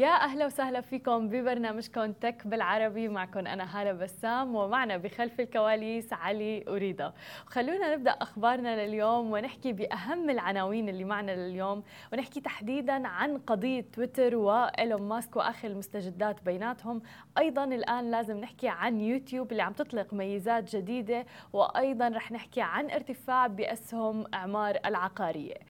يا أهلا وسهلا فيكم ببرنامجكم تك بالعربي. معكم أنا هالة بسام ومعنا بخلف الكواليس علي وريدا خلونا نبدأ أخبارنا لليوم ونحكي بأهم العناوين اللي معنا لليوم ونحكي تحديدا عن قضية تويتر وإيلون ماسك واخر المستجدات بيناتهم. أيضا الآن لازم نحكي عن يوتيوب اللي عم تطلق ميزات جديدة وأيضا رح نحكي عن ارتفاع بأسهم إعمار العقارية.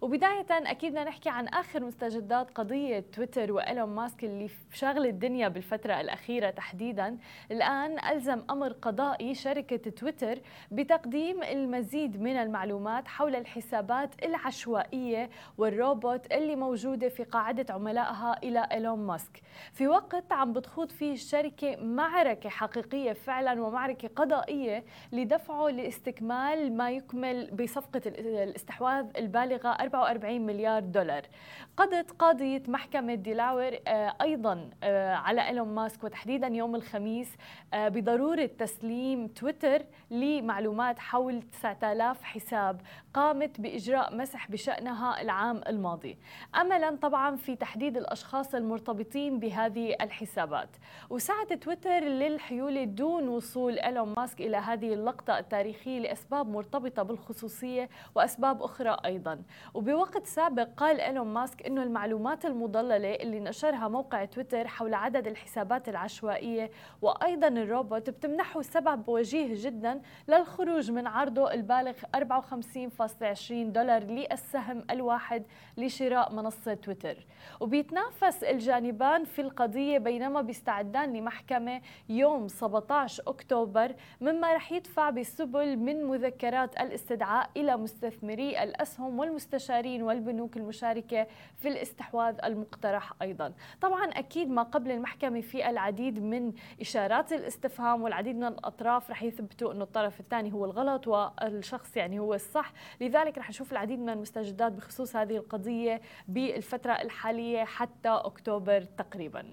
وبداية أكيد بدنا نحكي عن آخر مستجدات قضية تويتر وإيلون ماسك اللي شغل الدنيا بالفترة الأخيرة تحديدا. الآن ألزم أمر قضائي شركة تويتر بتقديم المزيد من المعلومات حول الحسابات العشوائية والروبوت اللي موجودة في قاعدة عملائها إلى إيلون ماسك. في وقت عم بتخوض فيه الشركة معركة حقيقية فعلا ومعركة قضائية لدفعه لاستكمال ما يكمل بصفقة الاستحواذ البالغة 44 مليار دولار. قضت قاضية محكمة ديلاور آه، أيضا آه، على إيلون ماسك وتحديدا يوم الخميس آه، بضرورة تسليم تويتر لمعلومات حول 9000 حساب قامت بإجراء مسح بشأنها العام الماضي. أملا طبعا في تحديد الأشخاص المرتبطين بهذه الحسابات. وسعت تويتر للحيول دون وصول إيلون ماسك إلى هذه اللقطة التاريخية لأسباب مرتبطة بالخصوصية وأسباب أخرى أيضا. وبوقت سابق قال إيلون ماسك أنه المعلومات المضللة اللي نشرها موقع تويتر حول عدد الحسابات العشوائية وأيضا الروبوت بتمنحه سبب وجيه جدا للخروج من عرضه البالغ 54.20 دولار للسهم الواحد لشراء منصة تويتر. وبيتنافس الجانبان في القضية بينما بيستعدان لمحكمة يوم 17 أكتوبر مما رح يدفع بسبل من مذكرات الاستدعاء إلى مستثمري الأسهم والمستشارين والبنوك المشاركة في الاستحواذ المقترح أيضا. طبعا أكيد ما قبل المحكمة في العديد من إشارات الاستفهام والعديد من الأطراف رح يثبتوا أنه الطرف الثاني هو الغلط والشخص يعني هو الصح. لذلك رح نشوف العديد من المستجدات بخصوص هذه القضية بالفترة الحالية حتى أكتوبر تقريباً.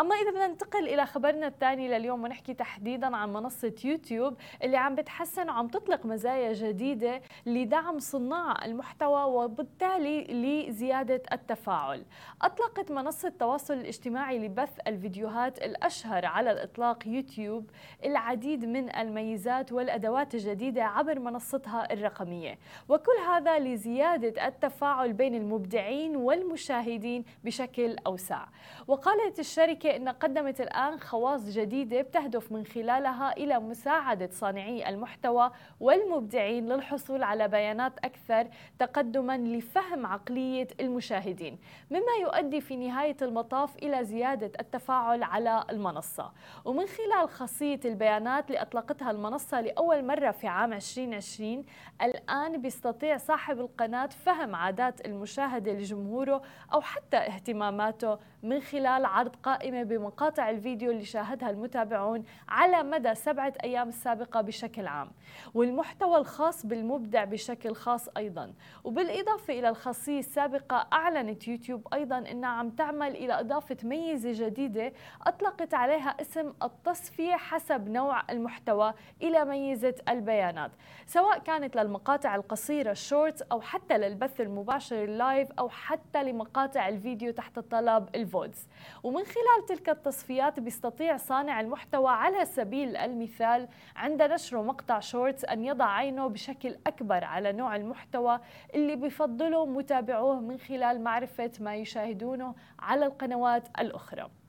أما إذا بدنا ننتقل إلى خبرنا الثاني لليوم ونحكي تحديدا عن منصة يوتيوب اللي عم بتحسن وعم تطلق مزايا جديدة لدعم صناع المحتوى وبالتالي لزيادة التفاعل. أطلقت منصة التواصل الاجتماعي لبث الفيديوهات الأشهر على الإطلاق يوتيوب العديد من الميزات والأدوات الجديدة عبر منصتها الرقمية. وكل هذا لزيادة التفاعل بين المبدعين والمشاهدين بشكل أوسع. وقالت الشركة أن قدمت الآن خواص جديدة بتهدف من خلالها إلى مساعدة صانعي المحتوى والمبدعين للحصول على بيانات أكثر تقدما لفهم عقلية المشاهدين مما يؤدي في نهاية المطاف إلى زيادة التفاعل على المنصة. ومن خلال خاصية البيانات اللي أطلقتها المنصة لأول مرة في عام 2020 الآن بيستطيع صاحب القناة فهم عادات المشاهدة لجمهوره أو حتى اهتماماته من خلال عرض قائمة بمقاطع الفيديو اللي شاهدها المتابعون على مدى سبعة أيام السابقة بشكل عام والمحتوى الخاص بالمبدع بشكل خاص أيضا. وبالإضافة إلى الخاصية السابقة أعلنت يوتيوب أيضا أنها عم تعمل إلى إضافة ميزة جديدة أطلقت عليها اسم التصفية حسب نوع المحتوى إلى ميزة البيانات سواء كانت للمقاطع القصيرة ال Shorts أو حتى للبث المباشر ال live أو حتى لمقاطع الفيديو تحت الطلب ال VODs ومن خلال تلك التصفيات بيستطيع صانع المحتوى على سبيل المثال عند نشر مقطع Shorts أن يضع عينه بشكل أكبر على نوع المحتوى اللي بفضله متابعوه من خلال معرفة ما يشاهدونه على القنوات الأخرى.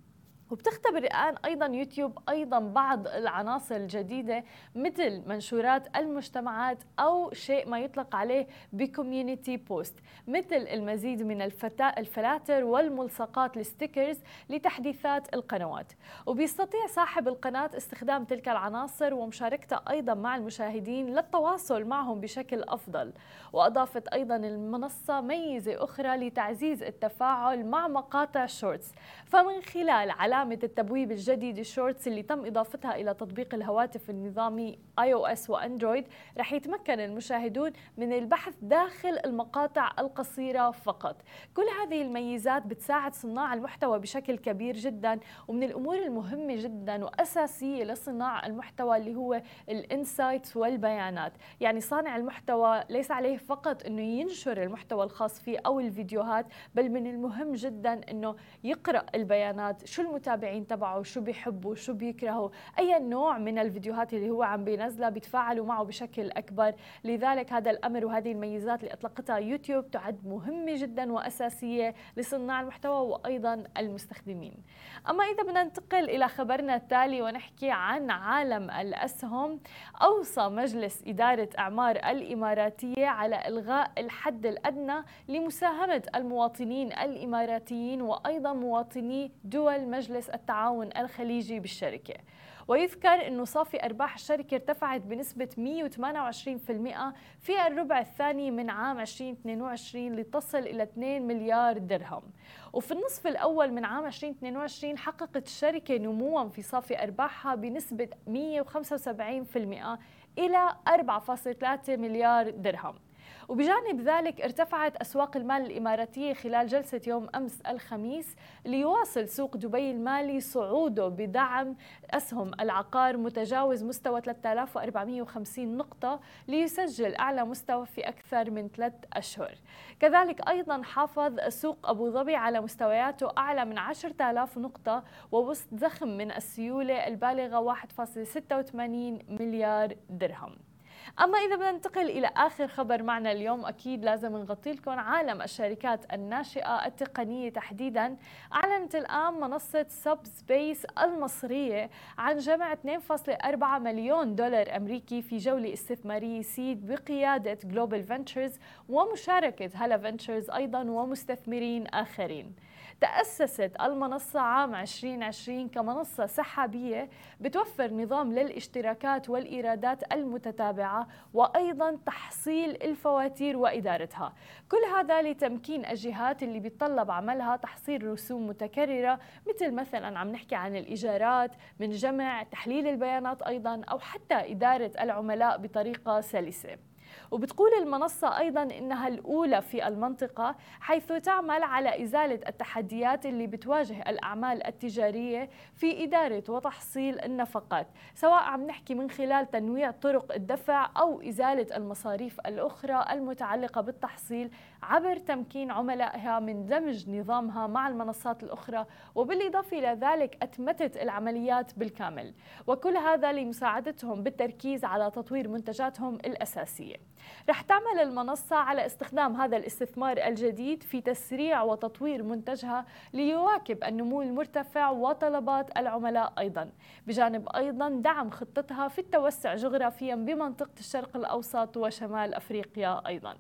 وبتختبر الآن أيضا يوتيوب أيضا بعض العناصر الجديدة مثل منشورات المجتمعات أو شيء ما يطلق عليه ب community post مثل المزيد من الفلاتر والملصقات ال stickers لتحديثات القنوات. وبيستطيع صاحب القناة استخدام تلك العناصر ومشاركتها أيضا مع المشاهدين للتواصل معهم بشكل أفضل. وأضافت أيضا المنصة ميزة أخرى لتعزيز التفاعل مع مقاطع Shorts. فمن خلال علامة التبويب الجديد ال Shorts اللي تم إضافتها إلى تطبيق الهواتف لنظامي iOS وأندرويد رح يتمكن المشاهدون من البحث داخل المقاطع القصيرة فقط. كل هذه الميزات بتساعد صناع المحتوى بشكل كبير جدا ومن الأمور المهمة جدا وأساسية لصناع المحتوى اللي هو ال insights والبيانات. يعني صانع المحتوى ليس عليه فقط أنه ينشر المحتوى الخاص فيه أو الفيديوهات بل من المهم جدا أنه يقرأ البيانات شو المتابعين تبعه شو بيحبوا شو بيكرهوا أي نوع من الفيديوهات اللي هو عم بينزلها بيتفاعلوا معه بشكل أكبر. لذلك هذا الأمر وهذه الميزات اللي أطلقتها يوتيوب تعد مهمة جدا وأساسية لصناع المحتوى وأيضا المستخدمين. أما إذا بدنا ننتقل إلى خبرنا التالي ونحكي عن عالم الأسهم أوصى مجلس إدارة أعمار الإماراتية على إلغاء الحد الأدنى لمساهمة المواطنين الإماراتيين وأيضا مواطني دول مجلس التعاون الخليجي بالشركة. ويذكر أنه صافي أرباح الشركة ارتفعت بنسبة 128% في الربع الثاني من عام 2022 لتصل إلى 2 مليار درهم. وفي النصف الأول من عام 2022 حققت الشركة نموا في صافي أرباحها بنسبة 175% إلى 4.3 مليار درهم. وبجانب ذلك ارتفعت أسواق المال الإماراتية خلال جلسة يوم أمس الخميس ليواصل سوق دبي المالي صعوده بدعم أسهم العقار متجاوز مستوى 3450 نقطة ليسجل أعلى مستوى في أكثر من ثلاث أشهر. كذلك أيضا حافظ سوق أبو ظبي على مستوياته أعلى من 10000 نقطة ووسط زخم من السيولة البالغة 1.86 مليار درهم. أما إذا بدنا ننتقل إلى آخر خبر معنا اليوم أكيد لازم نغطي لكم عالم الشركات الناشئة التقنية تحديدا. أعلنت الآن منصة SubsBase المصرية عن جمع 2.4 مليون دولار أمريكي في جولة استثمارية seed بقيادة Global Ventures ومشاركة Hala Ventures أيضا ومستثمرين آخرين. تأسست المنصة عام 2020 كمنصة سحابية بتوفر نظام للاشتراكات والإيرادات المتتابعة وأيضا تحصيل الفواتير وإدارتها. كل هذا لتمكين الجهات اللي بيتطلب عملها تحصيل رسوم متكررة مثل مثلا عم نحكي عن الإيجارات من جمع تحليل البيانات أيضا أو حتى إدارة العملاء بطريقة سلسة. وبتقول المنصة أيضا إنها الأولى في المنطقة حيث تعمل على إزالة التحديات اللي بتواجه الأعمال التجارية في إدارة وتحصيل النفقات سواء عم نحكي من خلال تنويع طرق الدفع أو إزالة المصاريف الأخرى المتعلقة بالتحصيل عبر تمكين عملائها من دمج نظامها مع المنصات الأخرى وبالإضافة إلى ذلك أتمتت العمليات بالكامل. وكل هذا لمساعدتهم بالتركيز على تطوير منتجاتهم الأساسية. رح تعمل المنصة على استخدام هذا الاستثمار الجديد في تسريع وتطوير منتجها ليواكب النمو المرتفع وطلبات العملاء أيضا بجانب أيضا دعم خطتها في التوسع جغرافيا بمنطقة الشرق الأوسط وشمال أفريقيا أيضا.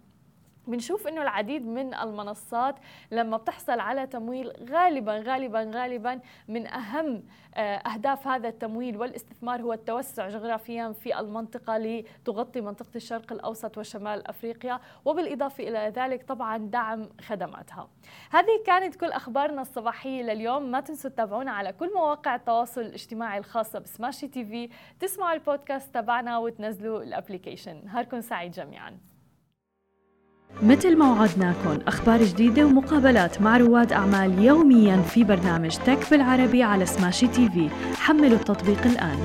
بنشوف إنه العديد من المنصات لما بتحصل على تمويل غالبا غالبا غالبا من أهم آه، أهداف هذا التمويل والاستثمار هو التوسع جغرافيا في المنطقة لتغطي منطقة الشرق الأوسط وشمال أفريقيا وبالإضافة إلى ذلك طبعا دعم خدماتها. هذه كانت كل أخبارنا الصباحية لليوم، ما تنسوا تتابعونا على كل مواقع التواصل الاجتماعي الخاصة بسماشي TV، تسمعوا البودكاست تبعنا وتنزلوا ال application، نهاركم سعيد جميعا. مثل ما وعدناكم أخبار جديدة ومقابلات مع رواد أعمال يوميا في برنامج تك بالعربي على سماشي تي في. حملوا التطبيق الآن.